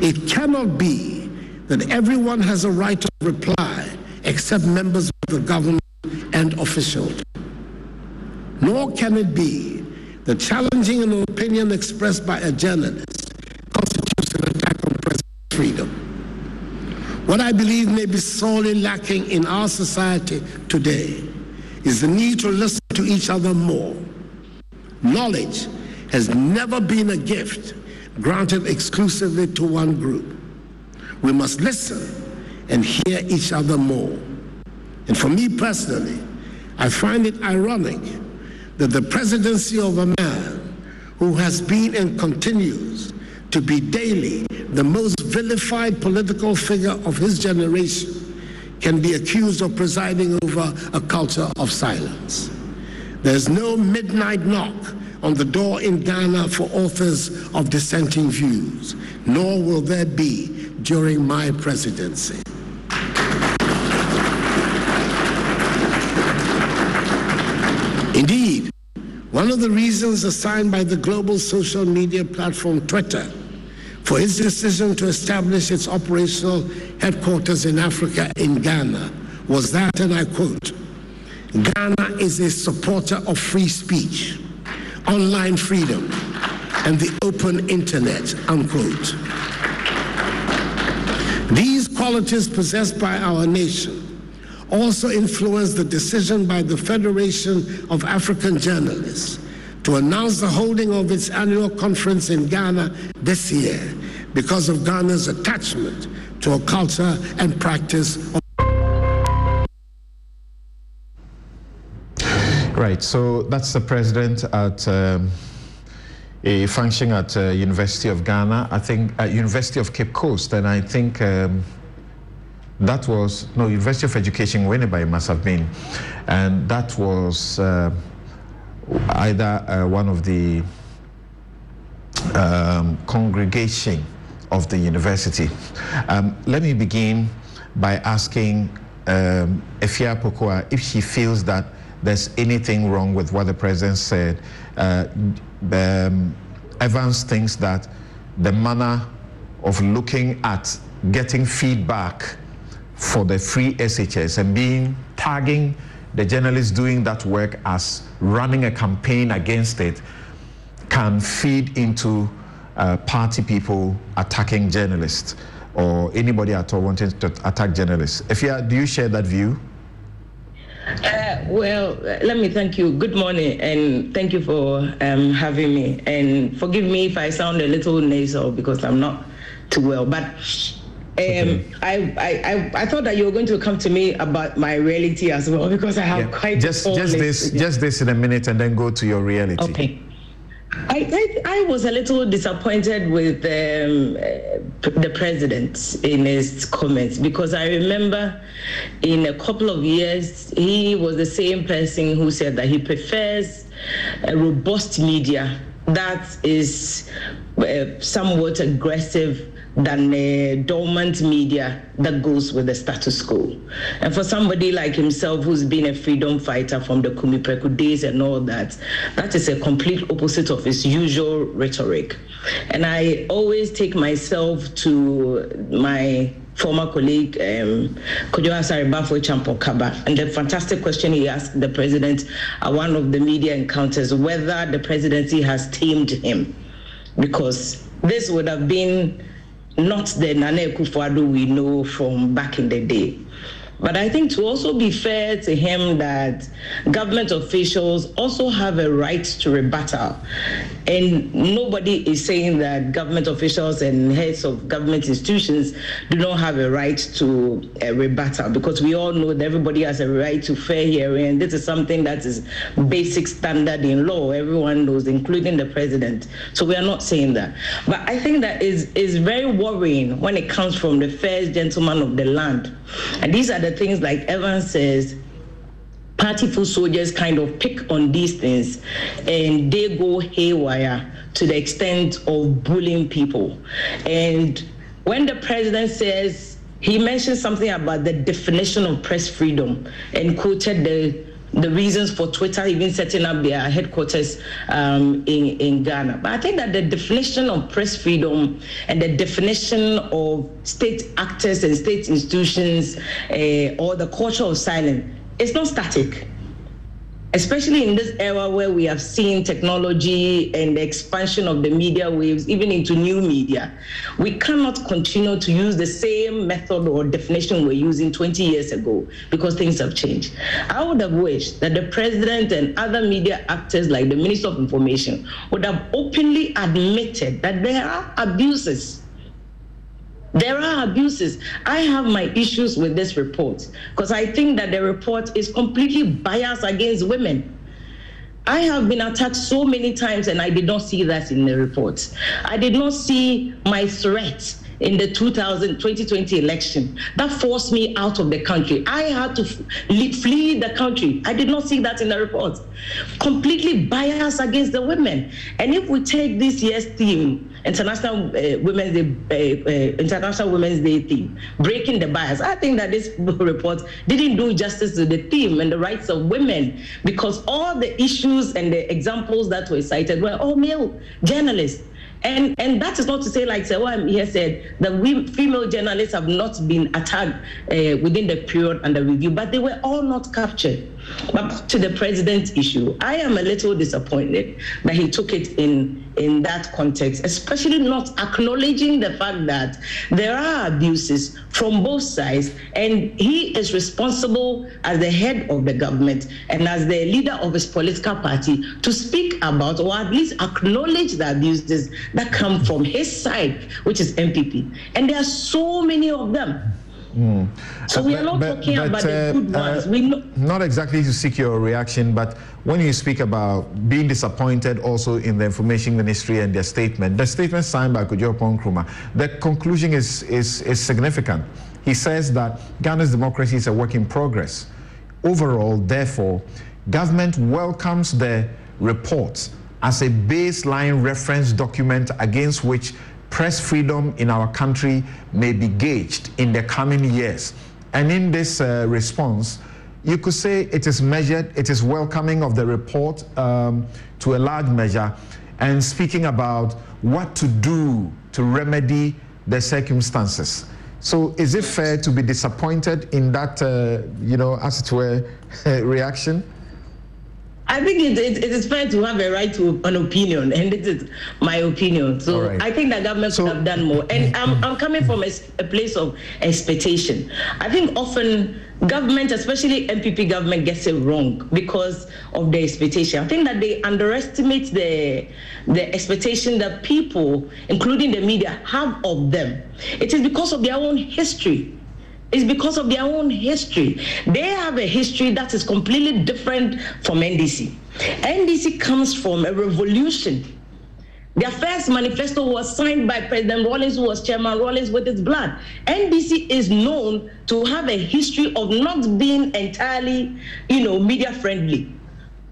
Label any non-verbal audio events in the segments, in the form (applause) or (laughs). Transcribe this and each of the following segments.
It cannot be that everyone has a right to reply except members of the government and officials. Nor can it be that challenging an opinion expressed by a journalist constitutes an attack on press freedom. What I believe may be sorely lacking in our society today is the need to listen to each other more. Knowledge has never been a gift granted exclusively to one group. We must listen and hear each other more. And for me personally, I find it ironic that the presidency of a man who has been and continues to be daily the most vilified political figure of his generation can be accused of presiding over a culture of silence. There's no midnight knock on the door in Ghana for authors of dissenting views, nor will there be during my presidency. Indeed, one of the reasons assigned by the global social media platform Twitter for its decision to establish its operational headquarters in Africa in Ghana was that, and I quote, Ghana is a supporter of free speech, online freedom, and the open internet, unquote. These qualities possessed by our nation also influenced the decision by the Federation of African Journalists to announce the holding of its annual conference in Ghana this year because of Ghana's attachment to a culture and practice Right, so that's the president at um, a function at uh, University of Ghana, I think at University of Cape Coast, and I think um, that was, no, University of Education, Winneba must have been, and that was uh, either uh, one of the um, congregation of the university. Um, let me begin by asking um, Afia Pokua if she feels that there's anything wrong with what the president said. Uh, um, Evans thinks that the manner of looking at getting feedback for the free SHS and being tagging the journalists doing that work as running a campaign against it can feed into uh, party people attacking journalists or anybody at all wanting to attack journalists. If you do you share that view? Well, let me thank you. Good morning, and thank you for um, having me. And forgive me if I sound a little nasal because I'm not too well. But um, okay. I, I, I thought that you were going to come to me about my reality as well (laughs) because I have yeah. quite just just this just this in a minute, and then go to your reality. Okay. I, I, I, was a little disappointed with um, uh, the president in his comments because I remember in a couple of years he was the same person who said that he prefers a robust media that is uh, somewhat aggressive than a dormant media that goes with the status quo. And for somebody like himself, who's been a freedom fighter from the Kume Preko days and all that, that is a complete opposite of his usual rhetoric. And I always take myself to my former colleague um, Kojo Asare Champon Kaba, and the fantastic question he asked the president at one of the media encounters whether the presidency has tamed him, because this would have been not the Nana Akufo-Addo we know from back in the day. But I think to also be fair to him that government officials also have a right to rebuttal. And nobody is saying that government officials and heads of government institutions do not have a right to a rebuttal because we all know that everybody has a right to fair hearing. And this is something that is basic standard in law. Everyone knows, including the president. So we are not saying that. But I think that is, is very worrying when it comes from the first gentleman of the land. And these are the things like Evan says partyful soldiers kind of pick on these things and they go haywire to the extent of bullying people. And when the president says, he mentioned something about the definition of press freedom and quoted the the reasons for Twitter even setting up their headquarters um, in, in Ghana. But I think that the definition of press freedom and the definition of state actors and state institutions uh, or the culture of silence is not static especially in this era where we have seen technology and the expansion of the media waves, even into new media, we cannot continue to use the same method or definition we're using 20 years ago because things have changed. I would have wished that the president and other media actors, like the Minister of Information, would have openly admitted that there are abuses there are abuses. I have my issues with this report because I think that the report is completely biased against women. I have been attacked so many times and I did not see that in the report. I did not see my threat in the 2000, 2020 election that forced me out of the country. I had to flee the country. I did not see that in the report. Completely biased against the women. And if we take this year's theme, International uh, Women's Day, uh, uh, International Women's Day theme, breaking the bias, I think that this (laughs) report didn't do justice to the theme and the rights of women because all the issues and the examples that were cited were all male journalists and and that is not to say, like Sewam here said, that we female journalists have not been attacked uh, within the period under review, but they were all not captured. But to the president's issue, I am a little disappointed that he took it in in that context, especially not acknowledging the fact that there are abuses from both sides, and he is responsible as the head of the government and as the leader of his political party to speak about or at least acknowledge the abuses that come from his side, which is NPP. And there are so many of them. Mm. So we are not but, talking but, about uh, the good ones. Uh, we not exactly to seek your reaction, but when you speak about being disappointed also in the information ministry and their statement, the statement signed by Kojo Nkrumah, the conclusion is, is, is significant. He says that Ghana's democracy is a work in progress. Overall, therefore, government welcomes the report as a baseline reference document against which press freedom in our country may be gauged in the coming years. And in this uh, response, you could say it is measured, it is welcoming of the report um, to a large measure, and speaking about what to do to remedy the circumstances. So, is it fair to be disappointed in that, uh, you know, as it were, reaction? I think it, it, it is fair to have a right to an opinion, and this is my opinion. So right. I think the government so, could have done more. And (laughs) I'm, I'm coming from a, a place of expectation. I think often government, especially NPP government, gets it wrong because of the expectation. I think that they underestimate the the expectation that people, including the media, have of them. It is because of their own history it's because of their own history. They have a history that is completely different from NDC. NDC comes from a revolution. Their first manifesto was signed by President Rawlings, who was Chairman Rawlings with his blood. NDC is known to have a history of not being entirely, you know, media friendly.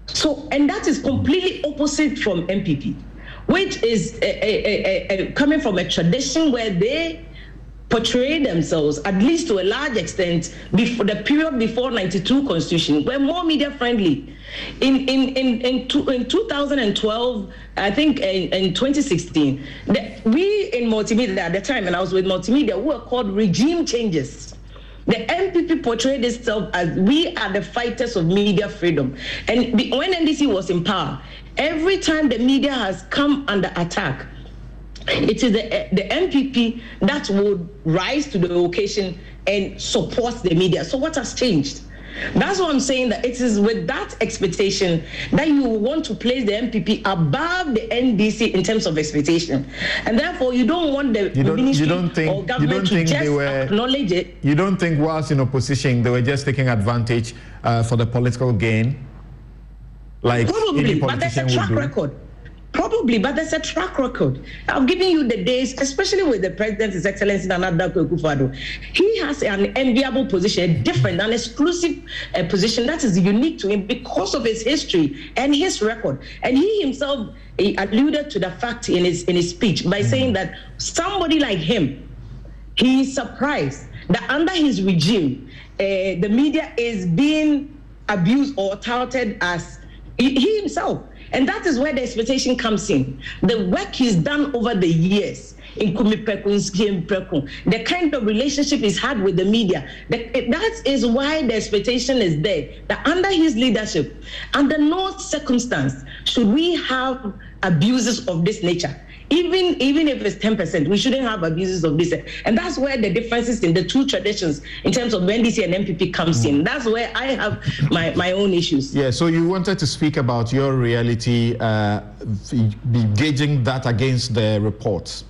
So, and that is completely opposite from NPP, which is a, a, a, coming from a tradition where they portray themselves, at least to a large extent, before the period before 92 constitution, were more media friendly. In in in in, in 2012, I think in, in 2016, the, we in multimedia at the time, and I was with multimedia, were called regime changes. The NPP portrayed itself as we are the fighters of media freedom. And the, when NDC was in power, every time the media has come under attack, it is the, the NPP that would rise to the occasion and support the media. So what has changed? That's what I'm saying. That it is with that expectation that you want to place the NPP above the NDC in terms of expectation, and therefore you don't want the you don't, ministry you don't think, or government to just were, acknowledge it. You don't think whilst in opposition they were just taking advantage uh, for the political gain, like Probably, any but there's a track record. Probably, but there's a track record. I've given you the days, especially with the president, His Excellency Nana Akufo-Addo. He has an enviable position, a different, an exclusive uh, position that is unique to him because of his history and his record. And he himself he alluded to the fact in his in his speech by saying that somebody like him, he is surprised that under his regime, uh, the media is being abused or touted as he, he himself and that is where the expectation comes in. The work he's done over the years in Kume Preko, the kind of relationship he's had with the media, that is why the expectation is there. That under his leadership, under no circumstance should we have abuses of this nature even even if it's 10%, we shouldn't have abuses of this. And that's where the differences in the two traditions in terms of NDC and NPP comes mm. in. That's where I have my, my own issues. Yeah, so you wanted to speak about your reality, uh, gauging that against the reports.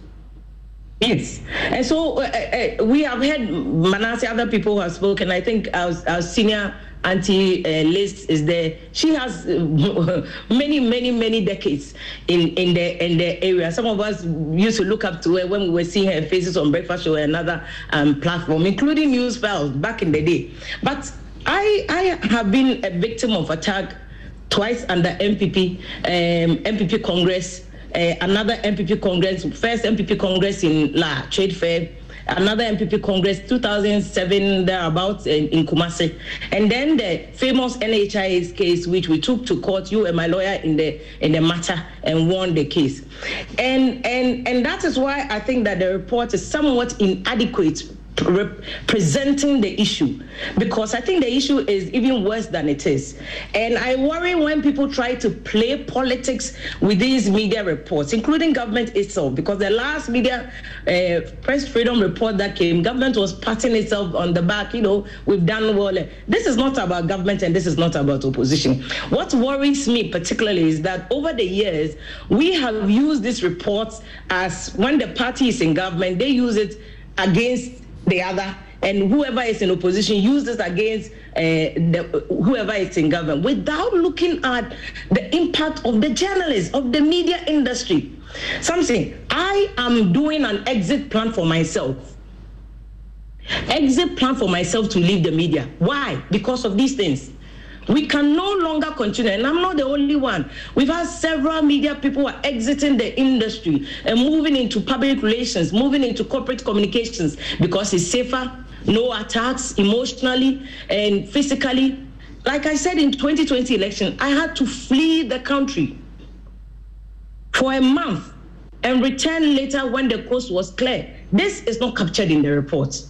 Yes, and so uh, uh, we have heard Manasseh, other people who have spoken. I think our, our senior Auntie uh, Liz is there. She has uh, (laughs) many, many, many decades in, in the in the area. Some of us used to look up to her when we were seeing her faces on Breakfast Show or another um, platform, including News Files back in the day. But I I have been a victim of attack twice under NPP um, NPP Congress. Uh, another NPP Congress, first NPP Congress in La Trade Fair, another NPP Congress 2007 thereabouts in, in Kumasi, and then the famous NHIS case which we took to court. You were my lawyer in the in the matter and won the case, and and and that is why I think that the report is somewhat inadequate presenting the issue because I think the issue is even worse than it is. And I worry when people try to play politics with these media reports, including government itself, because the last media uh, press freedom report that came, government was patting itself on the back, you know, we've done well. This is not about government and this is not about opposition. What worries me particularly is that over the years, we have used these reports as when the party is in government, they use it against the other and whoever is in opposition uses against uh, the, whoever is in government without looking at the impact of the journalists, of the media industry. Something, I am doing an exit plan for myself. Exit plan for myself to leave the media. Why? Because of these things. We can no longer continue, and I'm not the only one. We've had several media people are exiting the industry and moving into public relations, moving into corporate communications because it's safer, no attacks emotionally and physically. Like I said in 2020 election, I had to flee the country for a month and return later when the coast was clear. This is not captured in the report.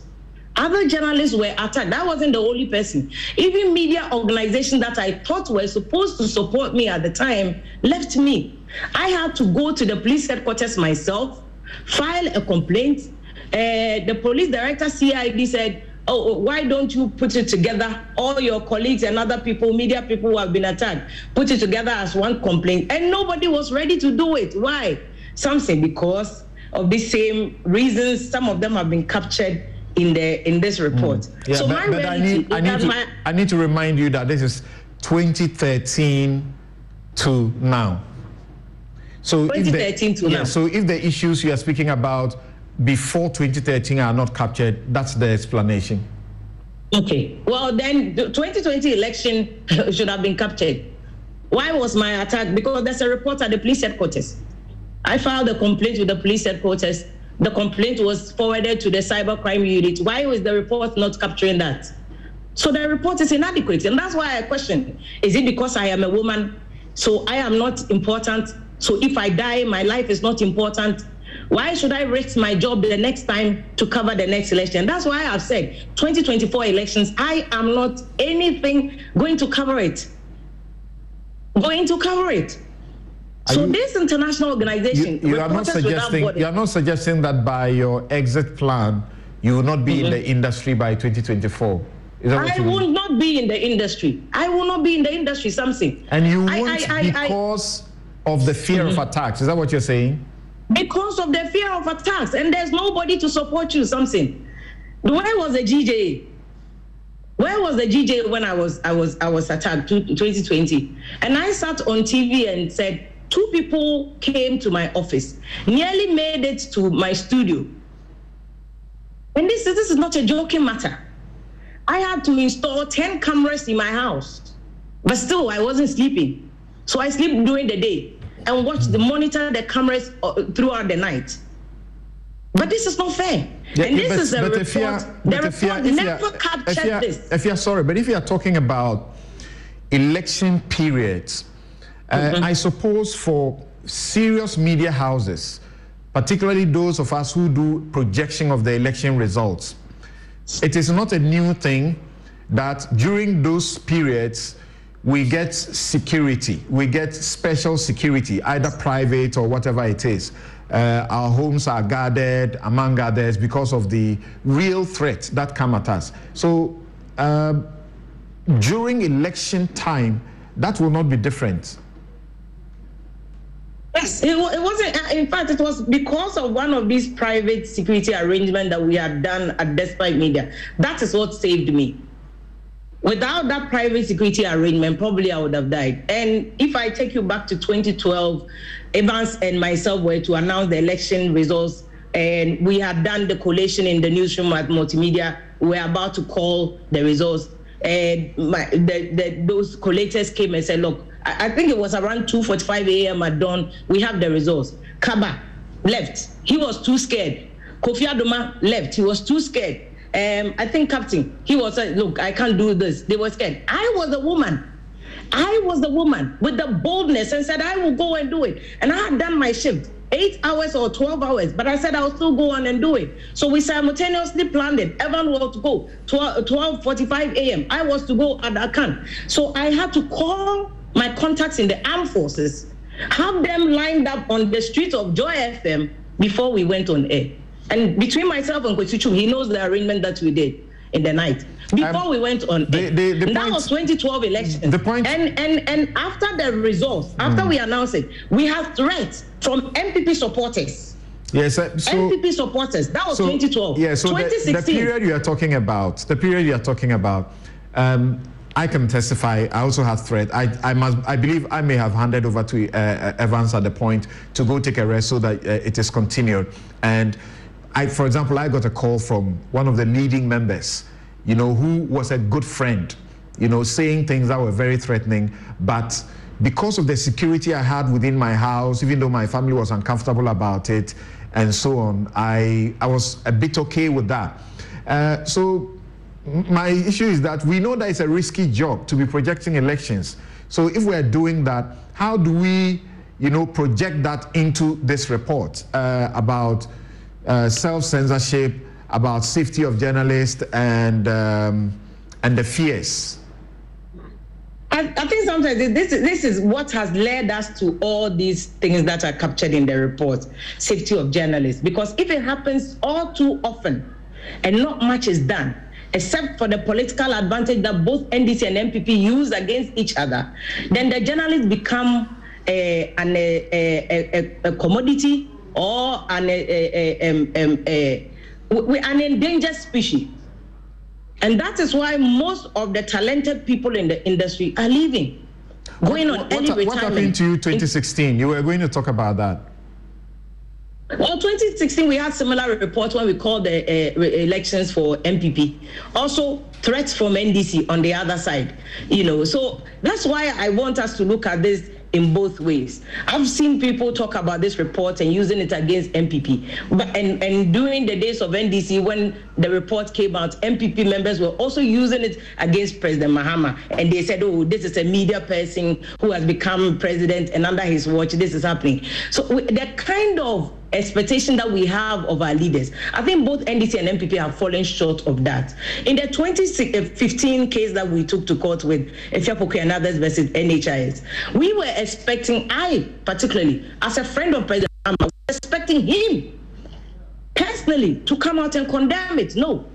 Other journalists were attacked. That wasn't the only person. Even media organizations that I thought were supposed to support me at the time left me. I had to go to the police headquarters myself, file a complaint. Uh, the police director, CID, said, oh, why don't you put it together? All your colleagues and other people, media people who have been attacked, put it together as one complaint. And nobody was ready to do it. Why? Some say because of the same reasons. Some of them have been captured in the in this report. Mm. Yeah, so but, but I need I need to my... I need to remind you that this is 2013 to now. So 2013 the, to yeah, now. So if the issues you are speaking about before 2013 are not captured, that's the explanation. Okay. Well, then the 2020 election (laughs) should have been captured. Why was my attack? Because there's a report at the police headquarters. I filed a complaint with the police headquarters the complaint was forwarded to the cybercrime unit. Why was the report not capturing that? So the report is inadequate. And that's why I question is it because I am a woman? So I am not important. So if I die, my life is not important. Why should I risk my job the next time to cover the next election? That's why I've said 2024 elections, I am not anything going to cover it. Going to cover it so you, this international organization, you, you are not suggesting you are not suggesting that by your exit plan you will not mm-hmm. in the industry by 2024. I will mean? not be in the industry. I will not be in the industry, something. And you won't I, I, because I, of the fear mm-hmm. of attacks. Is that what you're saying? Because of the fear of attacks, and there's nobody to support you, something. Where was the GJ? Where was the GJ when I was I was I was attacked 2020? And I sat on TV and said two people came to my office, nearly made it to my studio. And this, this is not a joking matter. I had to install 10 cameras in my house, but still I wasn't sleeping. So I sleep during the day and watch the monitor the cameras uh, throughout the night. But this is not fair. Yeah, and this but, is a report. If the report never captured if this. If you're sorry, but if you are talking about election periods, uh, mm-hmm. I suppose for serious media houses, particularly those of us who do projection of the election results, it is not a new thing that during those periods we get security, we get special security, either private or whatever it is. Uh, our homes are guarded, among others, because of the real threat that come at us. So uh, during election time, that will not be different. Yes, it, it wasn't. Uh, in fact, it was because of one of these private security arrangements that we had done at Despite Media. That is what saved me. Without that private security arrangement, probably I would have died. And if I take you back to 2012, Evans and myself were to announce the election results, and we had done the collation in the newsroom at Multimedia. We were about to call the results, and my, the, the, those collators came and said, "Look, I think it was around 2:45 a.m. at dawn. We have the results. Kaba left. He was too scared. Kofi Adomah left. He was too scared. Um, I think Captain, he was like, look, I can't do this. They were scared. I was a woman. I was the woman with the boldness and said, I will go and do it. And I had done my shift eight hours or 12 hours, but I said I'll still go on and do it. So we simultaneously planned it. Evan was to go 12, 12.45 a.m. I was to go at Akan. So I had to call my contacts in the armed forces, have them lined up on the streets of Joy FM before we went on air. And between myself and Kwesichu, he knows the arrangement that we did in the night before um, we went on the, the, the that point, was 2012 election the point and and and after the results after mm. we announced it we have threats from NPP supporters Yes, uh, so, NPP supporters. That was so, 2012. Yeah, so the, the, period you are talking about, the period you are talking about, um, I can testify. I also had threat. I, I must. I believe I may have handed over to uh, uh, Evans at the point to go take a rest so that uh, it is continued. And I, for example, I got a call from one of the leading members, you know, who was a good friend, you know, saying things that were very threatening, but because of the security I had within my house, even though my family was uncomfortable about it, and so on, I I was a bit okay with that. Uh, so my issue is that we know that it's a risky job to be projecting elections. So if we're doing that, how do we, you know, project that into this report uh, about uh, self-censorship, about safety of journalists, and um, and the fears? I, I, think sometimes this this is what has led us to all these things that are captured in the report, safety of journalists. Because if it happens all too often, and not much is done, except for the political advantage that both NDC and NPP use against each other, then the journalists become a, an, a, a, a commodity or an, um, um, an endangered species. And that is why most of the talented people in the industry are leaving, going what, on early what, retirement. What happened to you 2016? You were going to talk about that. Well, 2016, we had similar reports when we called the uh, elections for NPP. Also, threats from NDC on the other side. You know, so that's why I want us to look at this in both ways. I've seen people talk about this report and using it against NPP. But and, and during the days of NDC, when the report came out, NPP members were also using it against President Mahama. And they said, oh, this is a media person who has become president, and under his watch, this is happening. So the kind of expectation that we have of our leaders. I think both NDC and NPP have fallen short of that. In the 2015 case that we took to court with Afia and others versus NHIS, we were expecting, I particularly, as a friend of President Mahama, expecting him personally to come out and condemn it. No.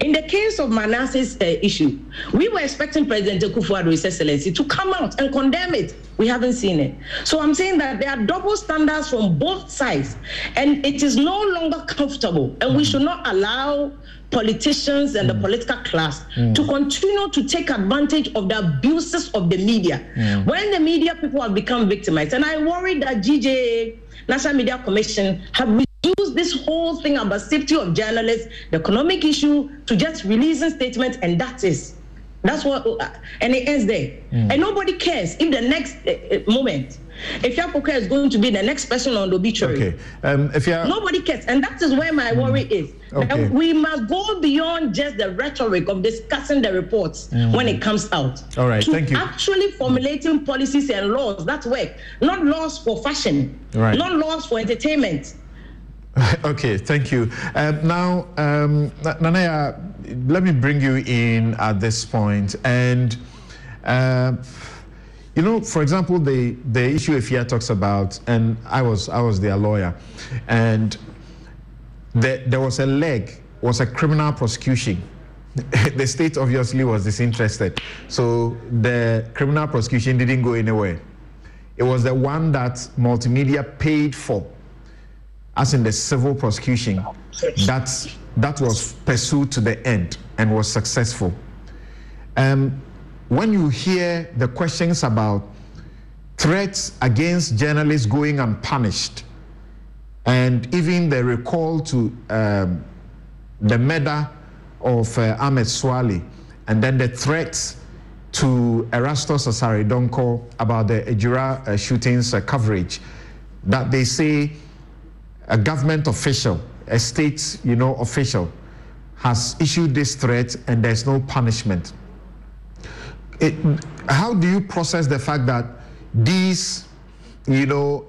In the case of Manasseh's uh, issue, we were expecting President Akufo-Addo, His Excellency, to come out and condemn it. We haven't seen it. So I'm saying that there are double standards from both sides, and it is no longer comfortable, and we should not allow politicians and mm. the political class mm. to continue to take advantage of the abuses of the media. Mm. When the media people have become victimized, and I worry that GJA, National Media Commission, have reduced this whole thing about safety of journalists, the economic issue, to just releasing statements, and that is. That's what, and it ends there. Mm. And nobody cares if the next uh, moment if Yapoka is going to be the next person on the obituary. Okay. Um, if you're... Nobody cares. And that is where my worry mm. is. Okay. we must go beyond just the rhetoric of discussing the reports mm. when it comes out. All right. Thank you. Actually formulating policies and laws that work, not laws for fashion, right. not laws for entertainment. (laughs) okay, thank you. Um, now, um, Nanaya, let me bring you in at this point. and. Uh, you know, for example, the the issue Afia talks about, and I was I was their lawyer, and the, there was a leg was a criminal prosecution. (laughs) the state obviously was disinterested, so the criminal prosecution didn't go anywhere. It was the one that multimedia paid for, as in the civil prosecution, that that was pursued to the end and was successful. Um, when you hear the questions about threats against journalists going unpunished, and even the recall to um, the murder of uh, Ahmed Suale, and then the threats to Erastus Asare Donkor about the Ejura uh, shootings uh, coverage, that they say a government official, a state, you know, official, has issued this threat and there's no punishment. It, how do you process the fact that these, you know,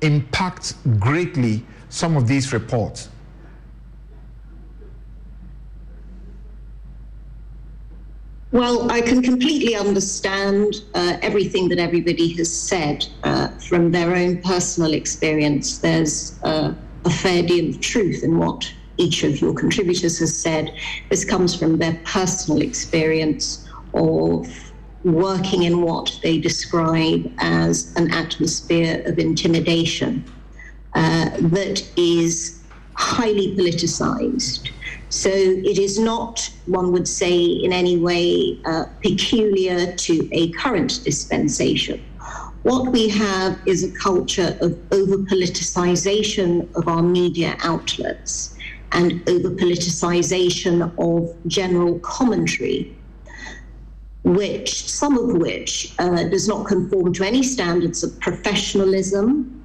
impact greatly some of these reports? Well, I can completely understand uh, everything that everybody has said uh, from their own personal experience. There's uh, a fair deal of truth in what each of your contributors has said. This comes from their personal experience of working in what they describe as an atmosphere of intimidation uh, that is highly politicized. So it is not, one would say, in any way uh, peculiar to a current dispensation. What we have is a culture of over politicization of our media outlets and over politicization of general commentary which some of which uh, does not conform to any standards of professionalism,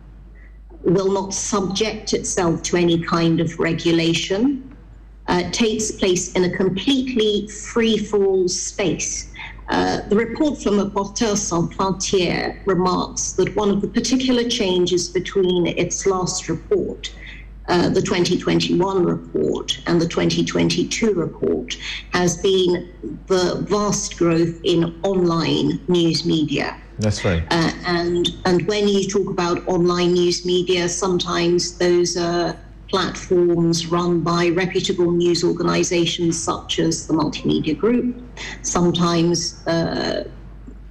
will not subject itself to any kind of regulation, uh, takes place in a completely free for all space. Uh, the report from Reporters Sans Frontières remarks that one of the particular changes between its last report uh, the 2021 report and the 2022 report has been the vast growth in online news media. That's right. Uh, and and when you talk about online news media, sometimes those are platforms run by reputable news organizations such as the Multimedia Group, sometimes uh,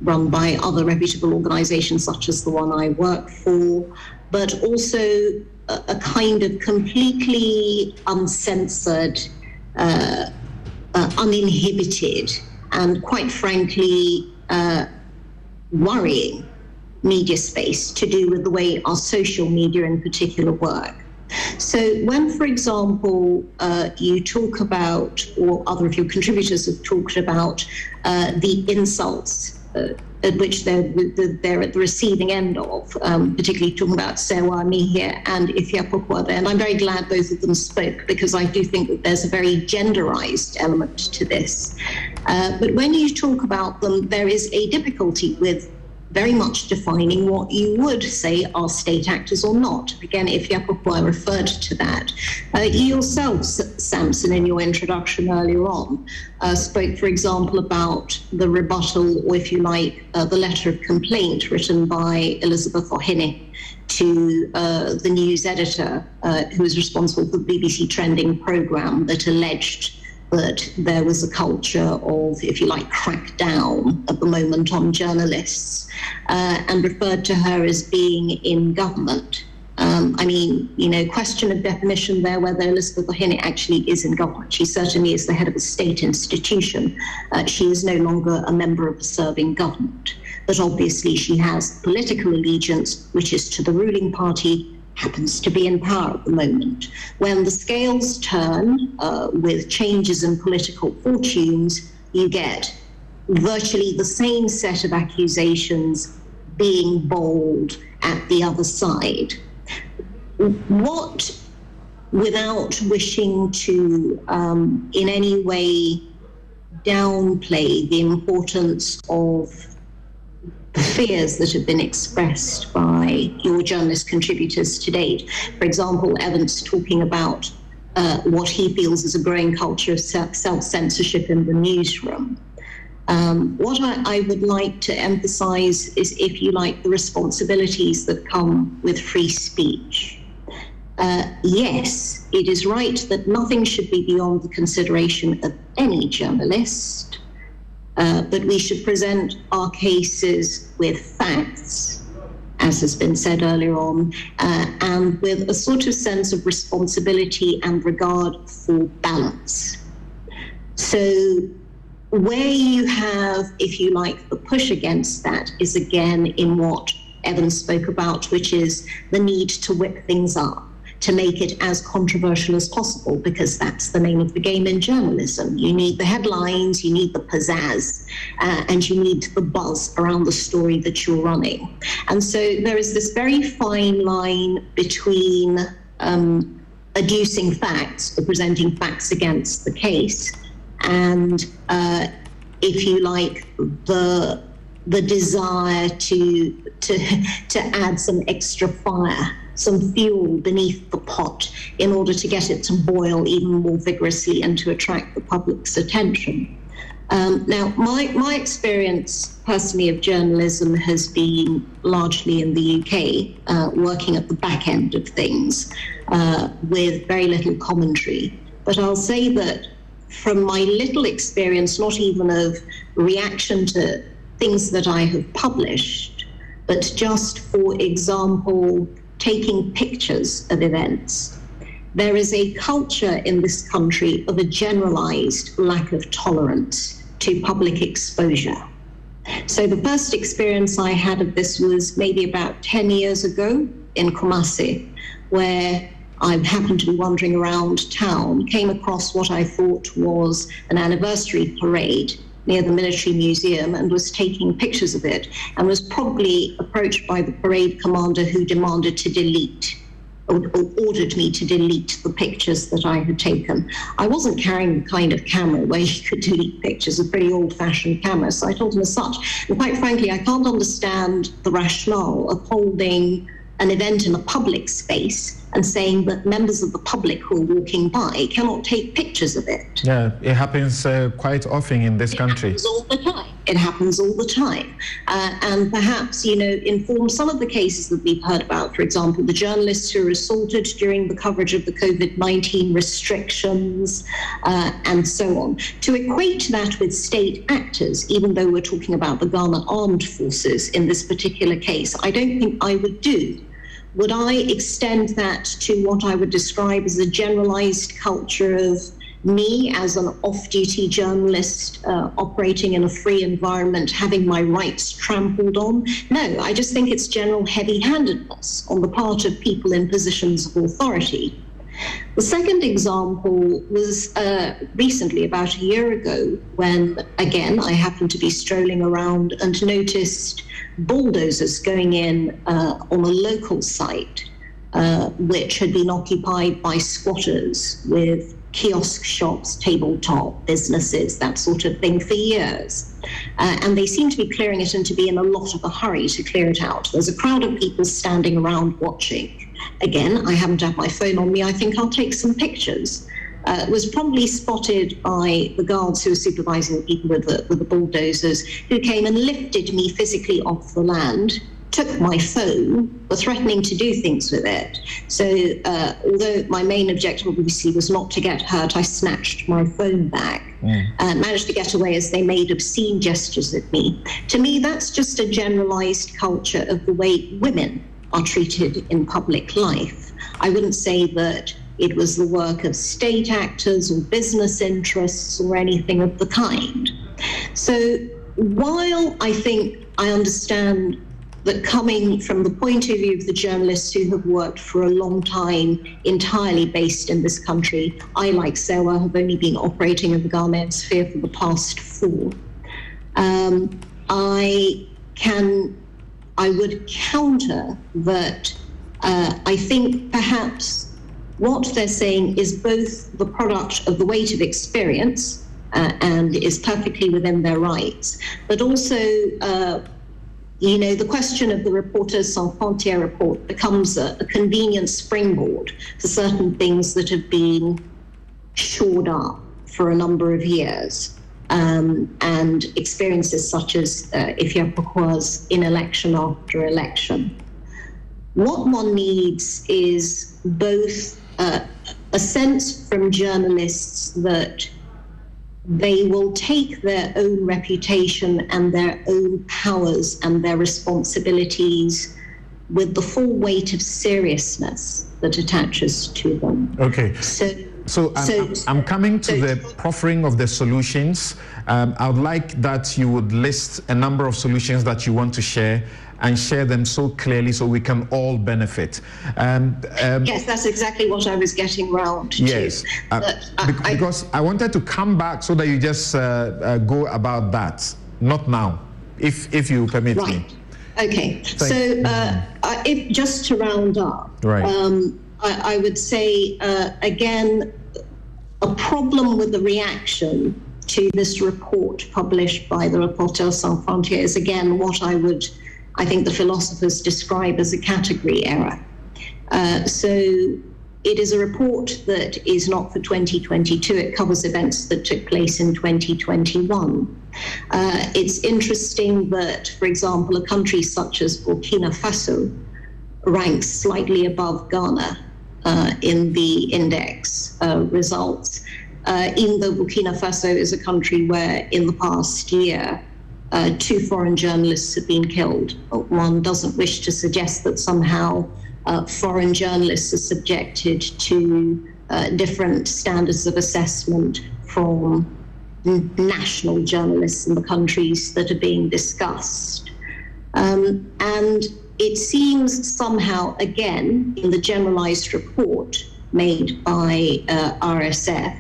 run by other reputable organizations such as the one I work for, but also a, a kind of completely uncensored, uh, uh, uninhibited, and quite frankly, uh, worrying media space to do with the way our social media in particular work. So, when, for example, uh, you talk about, or other of your contributors have talked about, uh, the insults uh, at which they're, they're at the receiving end of, um, particularly talking about Sewa here and Ifya Pokwade. And I'm very glad both of them spoke because I do think that there's a very genderized element to this. Uh, but when you talk about them, there is a difficulty with very much defining what you would say are state actors or not. Again, if Yapokwa referred to that. Uh, you yourself, Samson, in your introduction earlier on, uh, spoke, for example, about the rebuttal, or if you like, uh, the letter of complaint written by Elizabeth Ohene to uh, the news editor uh, who was responsible for the BBC trending programme that alleged that there was a culture of, if you like, crackdown at the moment on journalists uh, and referred to her as being in government. Um, I mean, you know, question of definition there whether Elizabeth Ohene actually is in government. She certainly is the head of a state institution. Uh, she is no longer a member of a serving government. But obviously, she has political allegiance, which is to the ruling party happens to be in power at the moment. When the scales turn uh, with changes in political fortunes, you get virtually the same set of accusations being bowled at the other side. What, without wishing to um, in any way downplay the importance of fears that have been expressed by your journalist contributors to date. For example, Evans talking about uh, what he feels is a growing culture of self censorship in the newsroom. Um, what I, I, would like to emphasize is, if you like, the responsibilities that come with free speech. Uh, yes, it is right that nothing should be beyond the consideration of any journalist uh, but we should present our cases with facts, as has been said earlier on, uh, and with a sort of sense of responsibility and regard for balance. So, where you have, if you like, the push against that is again in what Evan spoke about, which is the need to whip things up to make it as controversial as possible because that's the name of the game in journalism. You need the headlines, you need the pizzazz, uh, and you need the buzz around the story that you're running. And so there is this very fine line between um, adducing facts or presenting facts against the case and, uh, if you like, the the desire to to (laughs) to add some extra fire some fuel beneath the pot in order to get it to boil even more vigorously and to attract the public's attention. Um, now, my, my experience personally of journalism has been largely in the UK, uh, working at the back end of things uh, with very little commentary. But I'll say that from my little experience, not even of reaction to things that I have published, but just, for example, taking pictures of events. There is a culture in this country of a generalized lack of tolerance to public exposure. So, the first experience I had of this was maybe about 10 years ago in Kumasi, where I happened to be wandering around town, came across what I thought was an anniversary parade near the military museum and was taking pictures of it and was probably approached by the parade commander who demanded to delete or, ordered me to delete the pictures that I had taken. I wasn't carrying the kind of camera where you could delete pictures, a pretty old fashioned camera, so I told him as such. And quite frankly, I can't understand the rationale of holding an event in a public space and saying that members of the public who are walking by cannot take pictures of it. Yeah, it happens uh, quite often in this it country. Happens all the time. It happens all the time. Uh, and perhaps, you know, inform some of the cases that we've heard about. For example, the journalists who were assaulted during the coverage of the COVID 19 restrictions uh, and so on. To equate that with state actors, even though we're talking about the Ghana armed forces in this particular case, I don't think I would do would I extend that to what I would describe as a generalized culture of me as an off duty journalist uh, operating in a free environment having my rights trampled on? No, I just think it's general heavy handedness on the part of people in positions of authority. The second example was uh, recently, about a year ago, when again I happened to be strolling around and noticed bulldozers going in uh, on a local site, uh, which had been occupied by squatters with kiosk shops, tabletop businesses, that sort of thing for years. Uh, and they seem to be clearing it and to be in a lot of a hurry to clear it out. There's a crowd of people standing around watching. Again, I haven't had my phone on me. I think I'll take some pictures uh, was probably spotted by the guards who were supervising the people with the, with the bulldozers, who came and lifted me physically off the land, took my phone, were threatening to do things with it. So, uh, although my main objective obviously was not to get hurt, I snatched my phone back mm. and managed to get away as they made obscene gestures at me. To me, that's just a generalized culture of the way women are treated in public life. I wouldn't say that it was the work of state actors or business interests or anything of the kind. So, while I think I understand that coming from the point of view of the journalists who have worked for a long time entirely based in this country, I, like Sewa, have only been operating in the Ghanaian sphere for the past four. Um, I can, I would counter that uh, I think perhaps what they're saying is both the product of the weight of experience uh, and is perfectly within their rights, but also uh, you know, the question of the Reporters Sans Frontières report becomes a, a convenient springboard for certain things that have been shored up for a number of years. Um, and experiences such as uh, Afia Pokua's in election after election. What one needs is both uh, a sense from journalists that they will take their own reputation and their own powers and their responsibilities with the full weight of seriousness that attaches to them. Okay. So, so I'm, so, I'm coming to so, the proffering of the solutions. Um, I would like that you would list a number of solutions that you want to share and share them so clearly so we can all benefit. Um, um, yes, that's exactly what I was getting round yes, to. Uh, I, because I, I, wanted to come back so that you just uh, uh, go about that, not now, if if you permit right. me. Okay, Thank so uh, if just to round up, right. Um, I, I, would say uh, again, a problem with the reaction to this report published by the Reporters Sans Frontières is again what I would I think the philosophers describe as a category error. Uh, so it is a report that is not for 2022. It covers events that took place in 2021. Uh, it's interesting that, for example, a country such as Burkina Faso ranks slightly above Ghana uh, in the index uh, results, uh, even though Burkina Faso is a country where, in the past year, uh, two foreign journalists have been killed. One doesn't wish to suggest that somehow uh, foreign journalists are subjected to uh, different standards of assessment from national journalists in the countries that are being discussed. Um, and it seems somehow, again, in the generalized report made by uh, RSF,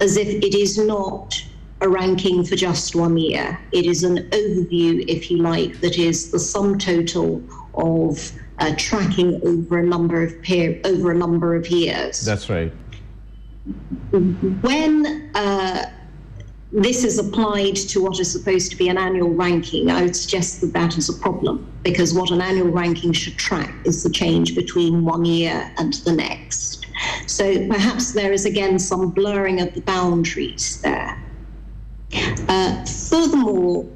as if it is not a ranking for just one year. It is an overview, if you like, that is the sum total of uh, tracking over a number of peer, over a number of years. That's right. When uh, this is applied to what is supposed to be an annual ranking, I would suggest that that is a problem because what an annual ranking should track is the change between one year and the next. So perhaps there is again some blurring of the boundaries there. Uh, furthermore,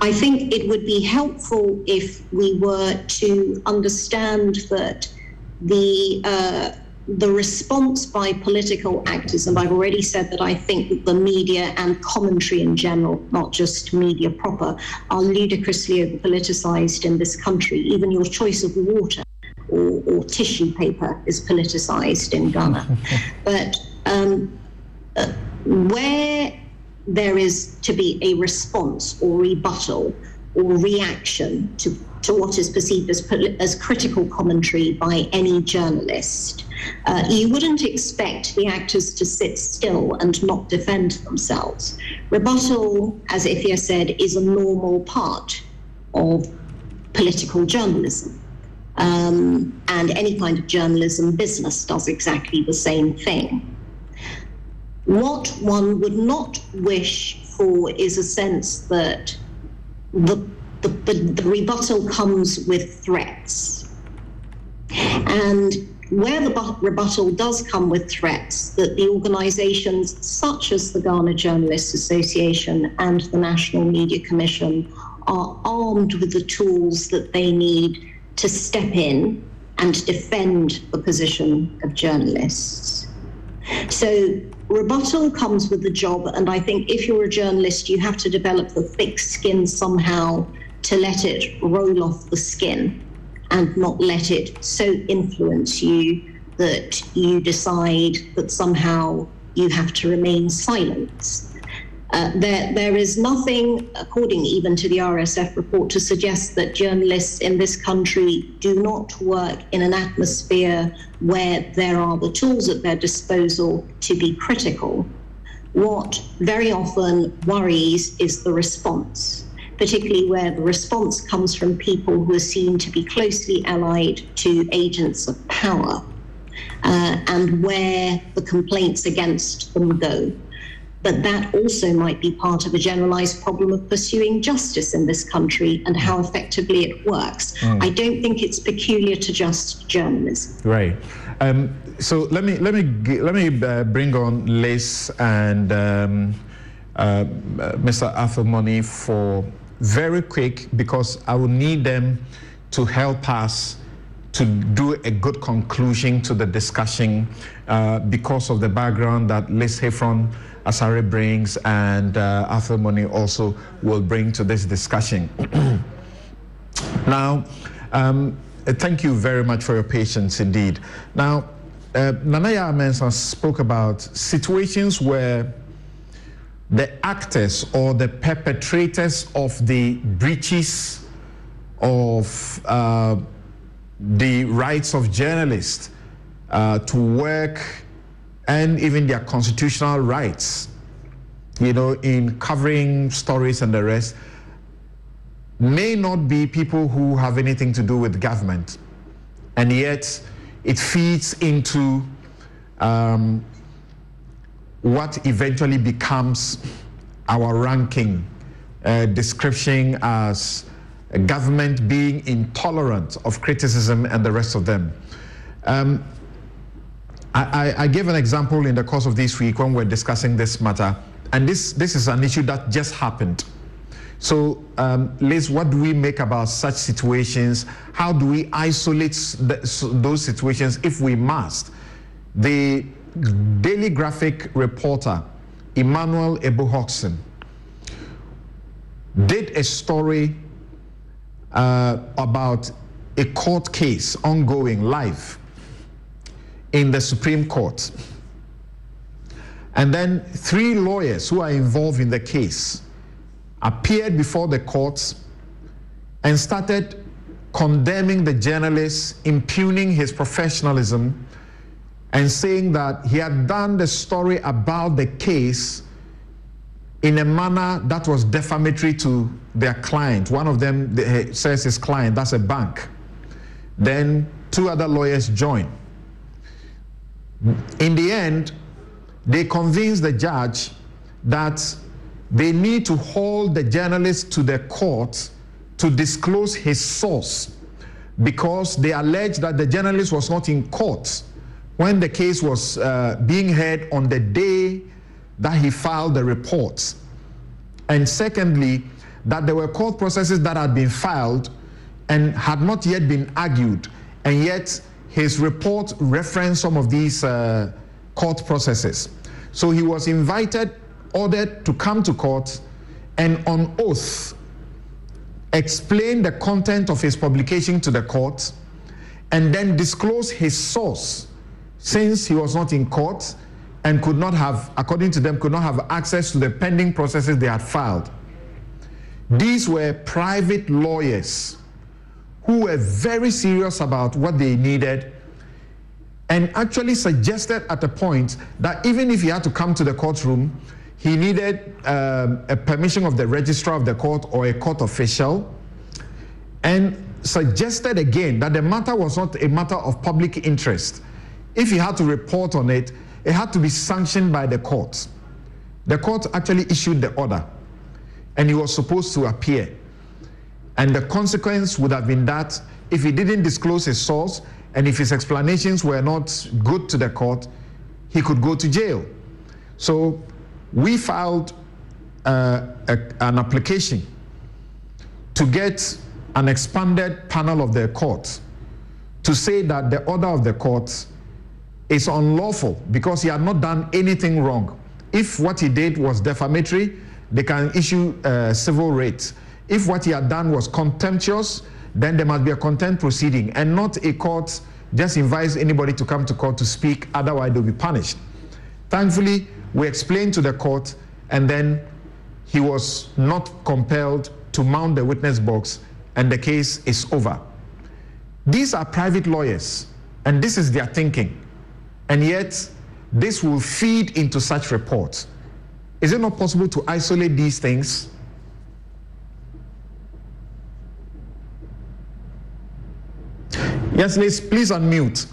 I think it would be helpful if we were to understand that the uh, the response by political actors, and I've already said that I think that the media and commentary in general, not just media proper, are ludicrously politicized in this country. Even your choice of water or, or tissue paper is politicized in Ghana. (laughs) but um, uh, where there is to be a response or rebuttal or reaction to, to what is perceived as, as critical commentary by any journalist, uh, you wouldn't expect the actors to sit still and not defend themselves. Rebuttal, as Afia said, is a normal part of political journalism. Um, and any kind of journalism business does exactly the same thing. What one would not wish for is a sense that the, the, the, the rebuttal comes with threats. And where the rebuttal does come with threats, that the organizations such as the Ghana Journalists Association and the National Media Commission are armed with the tools that they need to step in and defend the position of journalists. So rebuttal comes with the job, and I think if you're a journalist, you have to develop the thick skin somehow to let it roll off the skin and not let it so influence you that you decide that somehow you have to remain silent. Uh, there, there is nothing, according even to the RSF report, to suggest that journalists in this country do not work in an atmosphere where there are the tools at their disposal to be critical. What very often worries is the response, particularly where the response comes from people who are seen to be closely allied to agents of power, uh, and where the complaints against them go but that also might be part of a generalized problem of pursuing justice in this country and how effectively it works. Mm. I don't think it's peculiar to just journalism. Right. Um, so let me let me let me uh, bring on Liz and um, uh, Mr. Athol-Money for very quick because I will need them to help us to do a good conclusion to the discussion uh, because of the background that Liz Heffron Asare brings and uh, Athol-Money also will bring to this discussion. (clears throat) now, um, uh, thank you very much for your patience indeed. Now, uh, Nana Mensah spoke about situations where the actors or the perpetrators of the breaches of uh, the rights of journalists uh, to work and even their constitutional rights, you know, in covering stories and the rest, may not be people who have anything to do with government. And yet, it feeds into um, what eventually becomes our ranking uh, description as government being intolerant of criticism and the rest of them. Um, I, I, gave an example in the course of this week when we are discussing this matter, and this, this is an issue that just happened. So, um, Liz, what do we make about such situations? How do we isolate the, those situations if we must? The Daily Graphic reporter, Emmanuel Ebo Hawkson, did a story uh, about a court case ongoing live in the Supreme Court. And then three lawyers who are involved in the case appeared before the courts and started condemning the journalist, impugning his professionalism, and saying that he had done the story about the case in a manner that was defamatory to their client. One of them says his client, that's a bank. Then two other lawyers join. In the end, they convince the judge that they need to hold the journalist to the court to disclose his source because they allege that the journalist was not in court when the case was uh, being heard on the day that he filed the reports. And secondly, that there were court processes that had been filed and had not yet been argued, and yet his report referenced some of these uh, court processes. So he was invited, ordered to come to court, and on oath explain the content of his publication to the court, and then disclose his source, since he was not in court and could not have, according to them, could not have access to the pending processes they had filed. These were private lawyers who were very serious about what they needed and actually suggested at a point that even if he had to come to the courtroom, he needed um, a permission of the registrar of the court or a court official, and suggested again that the matter was not a matter of public interest. If he had to report on it, it had to be sanctioned by the court. The court actually issued the order, and he was supposed to appear. And the consequence would have been that if he didn't disclose his source and if his explanations were not good to the court, he could go to jail. So we filed uh, a, an application to get an expanded panel of the court to say that the order of the court is unlawful because he had not done anything wrong. If what he did was defamatory, they can issue uh, civil rates. If what he had done was contemptuous, then there must be a contempt proceeding and not a court just invites anybody to come to court to speak, otherwise they'll be punished. Thankfully, we explained to the court and then he was not compelled to mount the witness box and the case is over. These are private lawyers and this is their thinking. And yet, this will feed into such reports. Is it not possible to isolate these things? Yes, Liz, please unmute.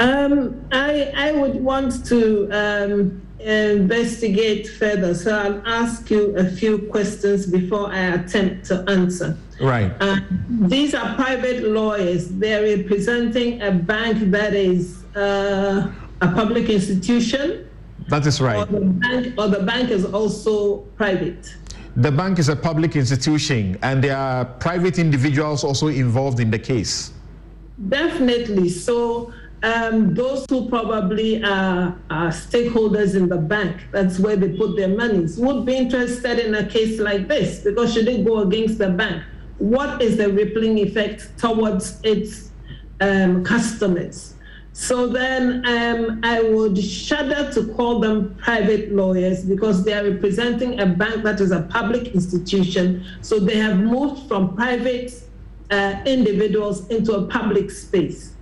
Um, I, I would want to um, investigate further, so I'll ask you a few questions before I attempt to answer. Right. Uh, these are private lawyers. They're representing a bank that is uh, a public institution. That is right. Or the, bank, or the bank is also private. The bank is a public institution, and there are private individuals also involved in the case. Definitely. So um, those who probably are, are, stakeholders in the bank, that's where they put their monies, would be interested in a case like this because should it go against the bank, what is the rippling effect towards its um, customers? So then um, I would shudder to call them private lawyers because they are representing a bank that is a public institution. So they have moved from private uh, individuals into a public space.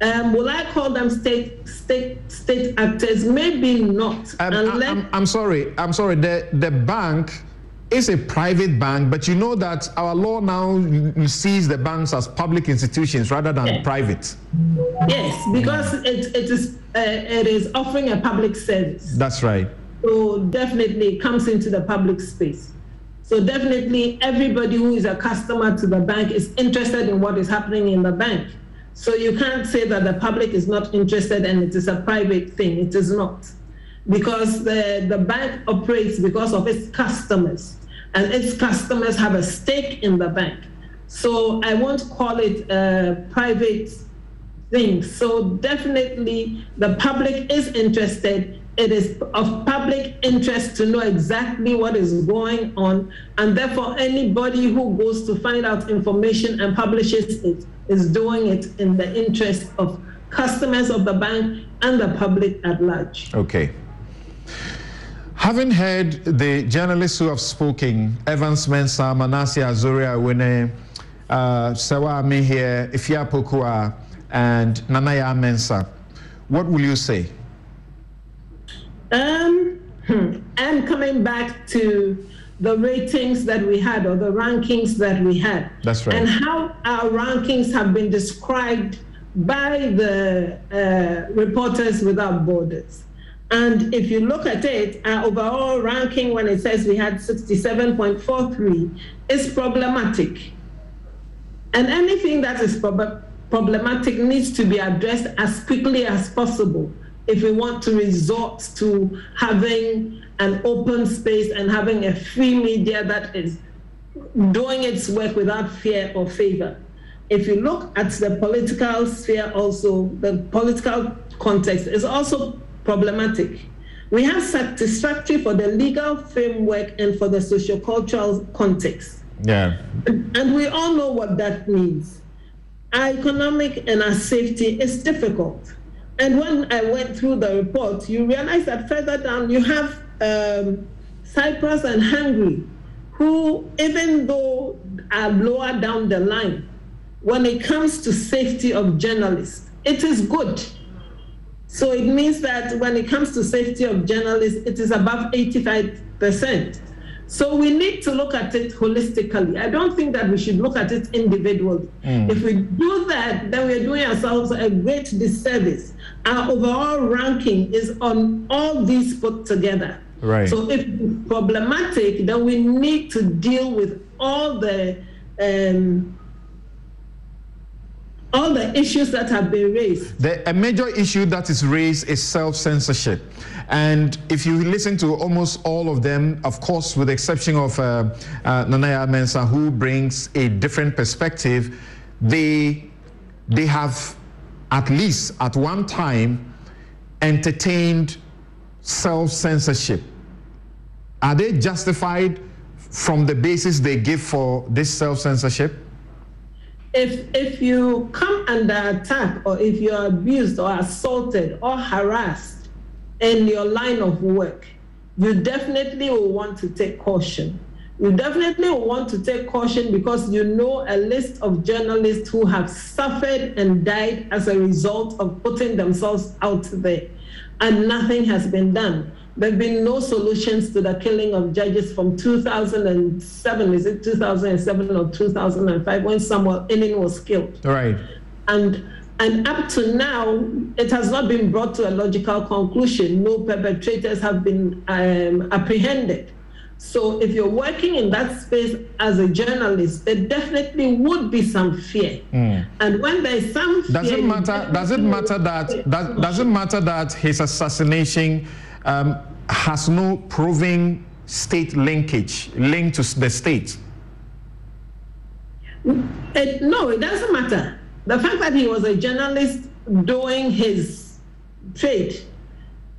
Um, will I call them state state state actors? Maybe not. Um, unless... I'm, I'm, sorry. I'm sorry. The the bank is a private bank, but you know that our law now sees the banks as public institutions rather than yes. private. Yes, because it it is uh, it is offering a public service. That's right. So definitely it comes into the public space. So definitely everybody who is a customer to the bank is interested in what is happening in the bank. So you can't say that the public is not interested and it is a private thing. It is not. Because the, the bank operates because of its customers, and its customers have a stake in the bank. So I won't call it a private thing. So definitely the public is interested it is of public interest to know exactly what is going on, and therefore anybody who goes to find out information and publishes it is doing it in the interest of customers of the bank and the public at large. Okay. Having heard the journalists who have spoken, Evans Mensah, Manasseh Azure Awuni, uh, Sewa Afia Pokua, and Nanaya Mensah, what will you say? Um, and coming back to the ratings that we had or the rankings that we had. That's right. And how our rankings have been described by the uh, Reporters Without Borders. And if you look at it, our overall ranking, when it says we had 67.43, is problematic. And anything that is prob- problematic needs to be addressed as quickly as possible if we want to resort to having an open space and having a free media that is doing its work without fear or favor. If you look at the political sphere, also, the political context is also problematic. We have satisfactory for the legal framework and for the sociocultural context. Yeah. And we all know what that means. Our economic and our safety is difficult. And when I went through the report, you realize that further down you have um, Cyprus and Hungary, who, even though are lower down the line, when it comes to safety of journalists, it is good. So it means that when it comes to safety of journalists, it is above 85%. So we need to look at it holistically. I don't think that we should look at it individually. Mm. If we do that, then we're doing ourselves a great disservice. Our overall ranking is on all these put together. Right. So if problematic, then we need to deal with all the um, all the issues that have been raised. The, a major issue that is raised is self censorship. And if you listen to almost all of them, of course, with the exception of uh, uh, Nana Yaw Mensah, who brings a different perspective, they, they have at least at one time entertained self censorship. Are they justified from the basis they give for this self censorship? If, if you come under attack or if you're abused or assaulted or harassed in your line of work, you definitely will want to take caution. You definitely will want to take caution because you know a list of journalists who have suffered and died as a result of putting themselves out there, and nothing has been done. There have been no solutions to the killing of judges from 2007, is it 2007 or 2005, when Samuel Inine was killed. Right. And and up to now, it has not been brought to a logical conclusion. No perpetrators have been um, apprehended. So if you're working in that space as a journalist, there definitely would be some fear. Mm. And when there's some fear, does it matter? Does it matter that does, does it matter that his assassination um, has no proving state linkage, linked to the state? It, no, it doesn't matter. The fact that he was a journalist doing his trade,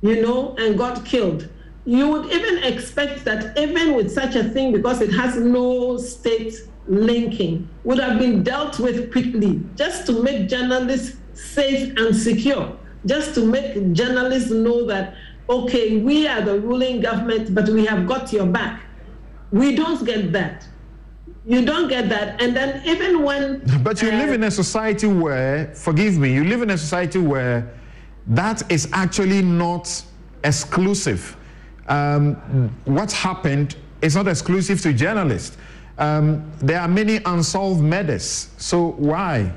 you know, and got killed, you would even expect that even with such a thing, because it has no state linking, would have been dealt with quickly, just to make journalists safe and secure, just to make journalists know that okay, we are the ruling government, but we have got your back. We don't get that. You don't get that. And then even when. But you uh, live in a society where, forgive me, you live in a society where that is actually not exclusive. Um, what happened is not exclusive to journalists. Um, there are many unsolved murders. So why?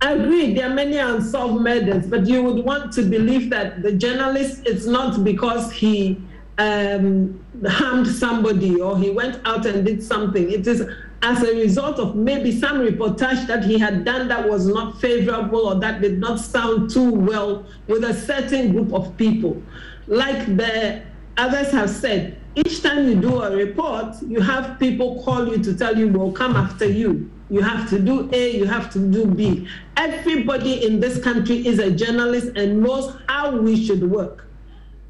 I agree, there are many unsolved murders, but you would want to believe that the journalist is not because he um, harmed somebody or he went out and did something. It is as a result of maybe some reportage that he had done that was not favorable or that did not sound too well with a certain group of people. Like the others have said, each time you do a report, you have people call you to tell you, we'll come after you you have to do A, you have to do B. Everybody in this country is a journalist and knows how we should work.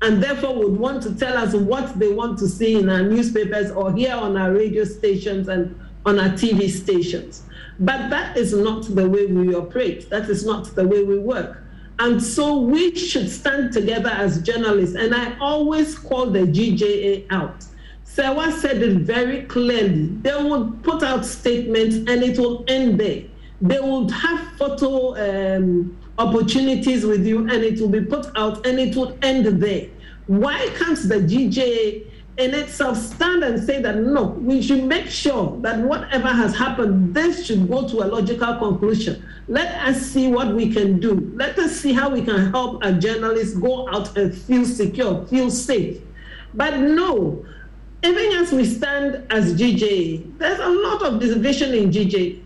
And therefore would want to tell us what they want to see in our newspapers or here on our radio stations and on our TV stations. But that is not the way we operate. That is not the way we work. And so we should stand together as journalists. And I always call the GJA out Sewa said it very clearly. They would put out statements and it will end there. They would have photo um, opportunities with you and it will be put out and it would end there. Why can't the GJ in itself stand and say that no, we should make sure that whatever has happened, this should go to a logical conclusion. Let us see what we can do. Let us see how we can help a journalist go out and feel secure, feel safe. But no, even as we stand as GJ, there's a lot of division in GJ.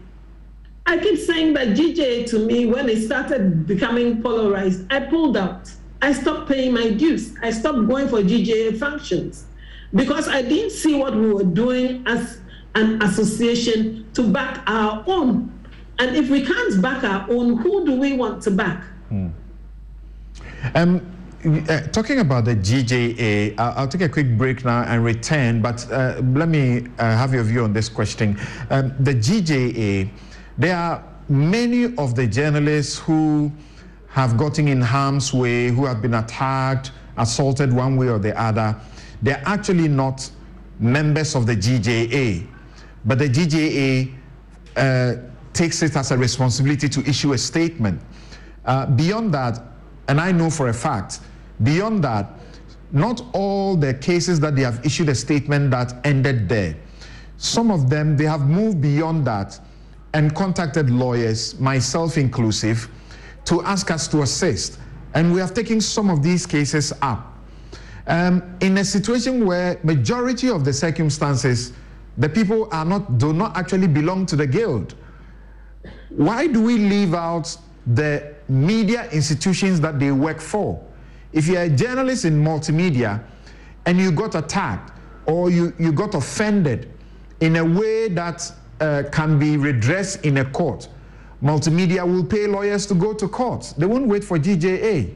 I keep saying that GJ to me, when it started becoming polarized, I pulled out. I stopped paying my dues. I stopped going for GJA functions because I didn't see what we were doing as an association to back our own. And if we can't back our own, who do we want to back? Hmm. Um, uh, talking about the GJA, I'll, I'll, take a quick break now and return, but uh, let me uh, have your view on this question. Um, the GJA, there are many of the journalists who have gotten in harm's way, who have been attacked, assaulted one way or the other. They're actually not members of the GJA, but the GJA uh, takes it as a responsibility to issue a statement. Uh, beyond that, and I know for a fact, Beyond that, not all the cases that they have issued a statement that ended there. Some of them, they have moved beyond that and contacted lawyers, myself inclusive, to ask us to assist. And we have taken some of these cases up. Um, in a situation where majority of the circumstances, the people are not do not actually belong to the guild. Why do we leave out the media institutions that they work for? If you're a journalist in multimedia and you got attacked or you, you got offended in a way that uh, can be redressed in a court, multimedia will pay lawyers to go to court. They won't wait for GJA.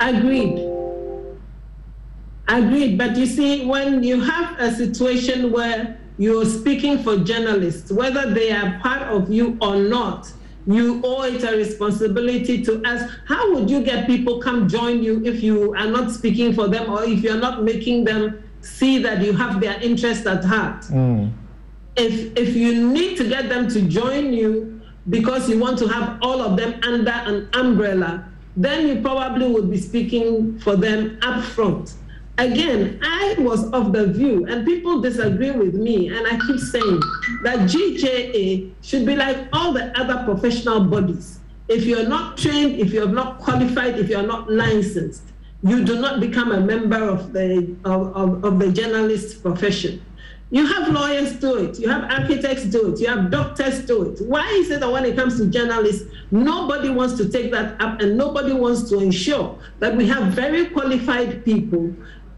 Agreed. Agreed. But you see, when you have a situation where you're speaking for journalists, whether they are part of you or not, you owe it a responsibility to us. how would you get people come join you if you are not speaking for them or if you're not making them see that you have their interest at heart mm. if if you need to get them to join you because you want to have all of them under an umbrella then you probably would be speaking for them up front again, I was of the view, and people disagree with me, and I keep saying that GJA should be like all the other professional bodies. If you're not trained, if you're not qualified, if you're not licensed, you do not become a member of the of, of, of the journalist profession. You have lawyers do it, you have architects do it, you have doctors do it. Why is it that when it comes to journalists, nobody wants to take that up and nobody wants to ensure that we have very qualified people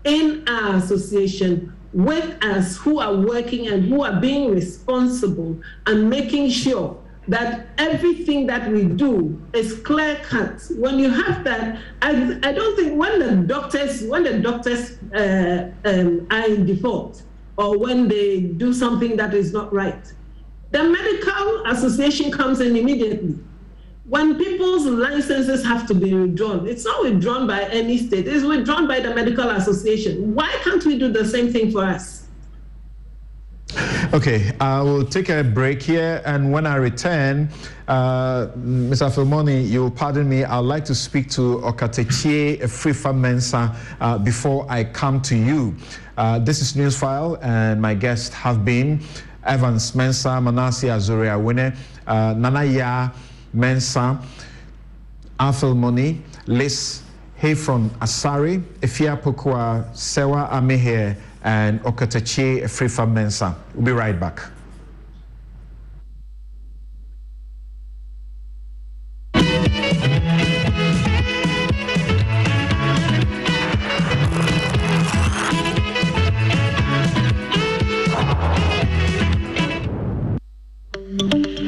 in our association with us who are working and who are being responsible and making sure that everything that we do is clear cut. When you have that, I, I don't think when the doctors when the doctors uh, um, are in default or when they do something that is not right, the medical association comes in immediately when people's licenses have to be withdrawn, it's not withdrawn by any state, it's withdrawn by the medical association. Why can't we do the same thing for us? Okay, I will take a break here, and when I return, uh, Mr. Philmoni, you'll pardon me. I'd like to speak to Okatakyie Afrifa Mensah uh, before I come to you. Uh, this is Newsfile, and my guests have been Evans Mensah, Manasseh Azure Awuni, uh, Nana Yaa. Mensah, Afil Moni, Liz Hayfron Asari, Afia Pokua, Sewa Amehe, and Okatakyie Afrifa Mensah. We'll be right back.